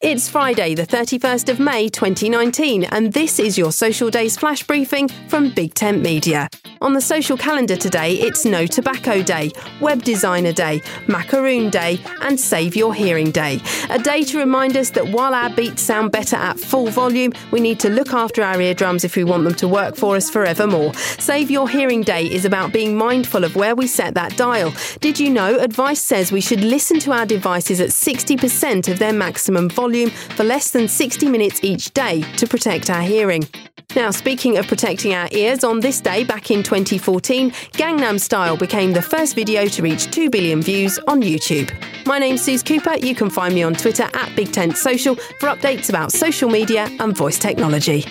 It's Friday, the 31st of May 2019, and this is your Social Days flash briefing from Big Tent Media. On the social calendar today, it's No Tobacco Day, Web Designer Day, Macaroon Day, and Save Your Hearing Day. A day to remind us that while our beats sound better at full volume, we need to look after our eardrums if we want them to work for us forevermore. Save Your Hearing Day is about being mindful of where we set that dial. Did you know advice says we should listen to our devices at 60% of their maximum volume? Volume for less than 60 minutes each day to protect our hearing. Now, speaking of protecting our ears, on this day back in 2014, Gangnam Style became the first video to reach 2 billion views on YouTube. My name's Suze Cooper. You can find me on Twitter at Big Tent Social for updates about social media and voice technology.